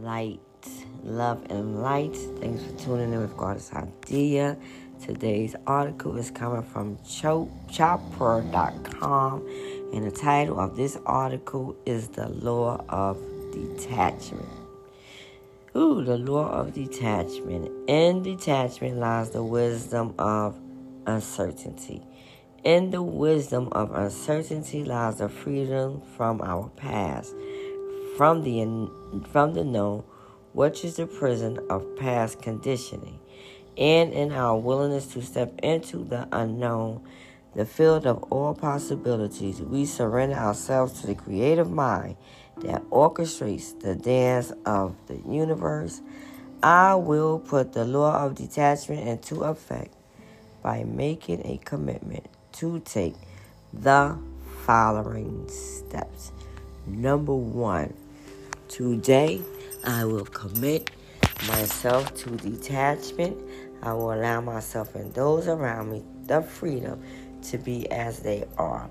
light, love, and light. Thanks for tuning in with Goddess Idea. Today's article is coming from Chopra.com, and the title of this article is The Law of Detachment. Ooh, the law of detachment. In detachment lies the wisdom of uncertainty. In the wisdom of uncertainty lies the freedom from our past, from the from the known, which is the prison of past conditioning, and in our willingness to step into the unknown, the field of all possibilities, we surrender ourselves to the creative mind that orchestrates the dance of the universe. I will put the law of detachment into effect by making a commitment to take the following steps. Number one, today I will commit myself to detachment. I will allow myself and those around me the freedom to be as they are.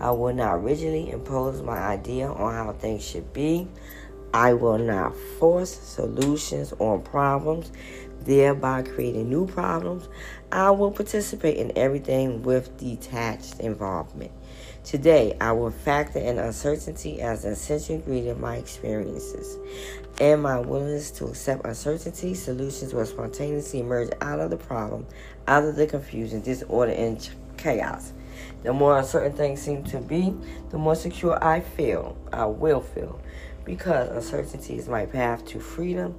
I will not rigidly impose my idea on how things should be. I will not force solutions on problems thereby creating new problems, I will participate in everything with detached involvement. Today, I will factor in uncertainty as an essential ingredient in my experiences. And my willingness to accept uncertainty, solutions will spontaneously emerge out of the problem, out of the confusion, disorder, and chaos. The more uncertain things seem to be, the more secure I feel, I will feel, because uncertainty is my path to freedom.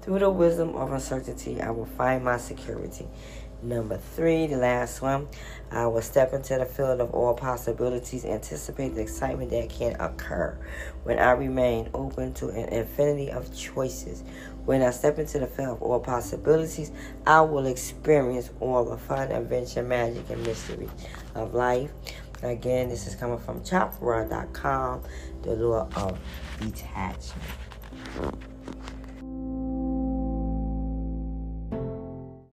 Through the wisdom of uncertainty, I will find my security. Number three, the last one, I will step into the field of all possibilities, anticipate the excitement that can occur when I remain open to an infinity of choices. When I step into the field of all possibilities, I will experience all the fun, adventure, magic, and mystery of life. Again, this is coming from chopworld.com, the law of detachment.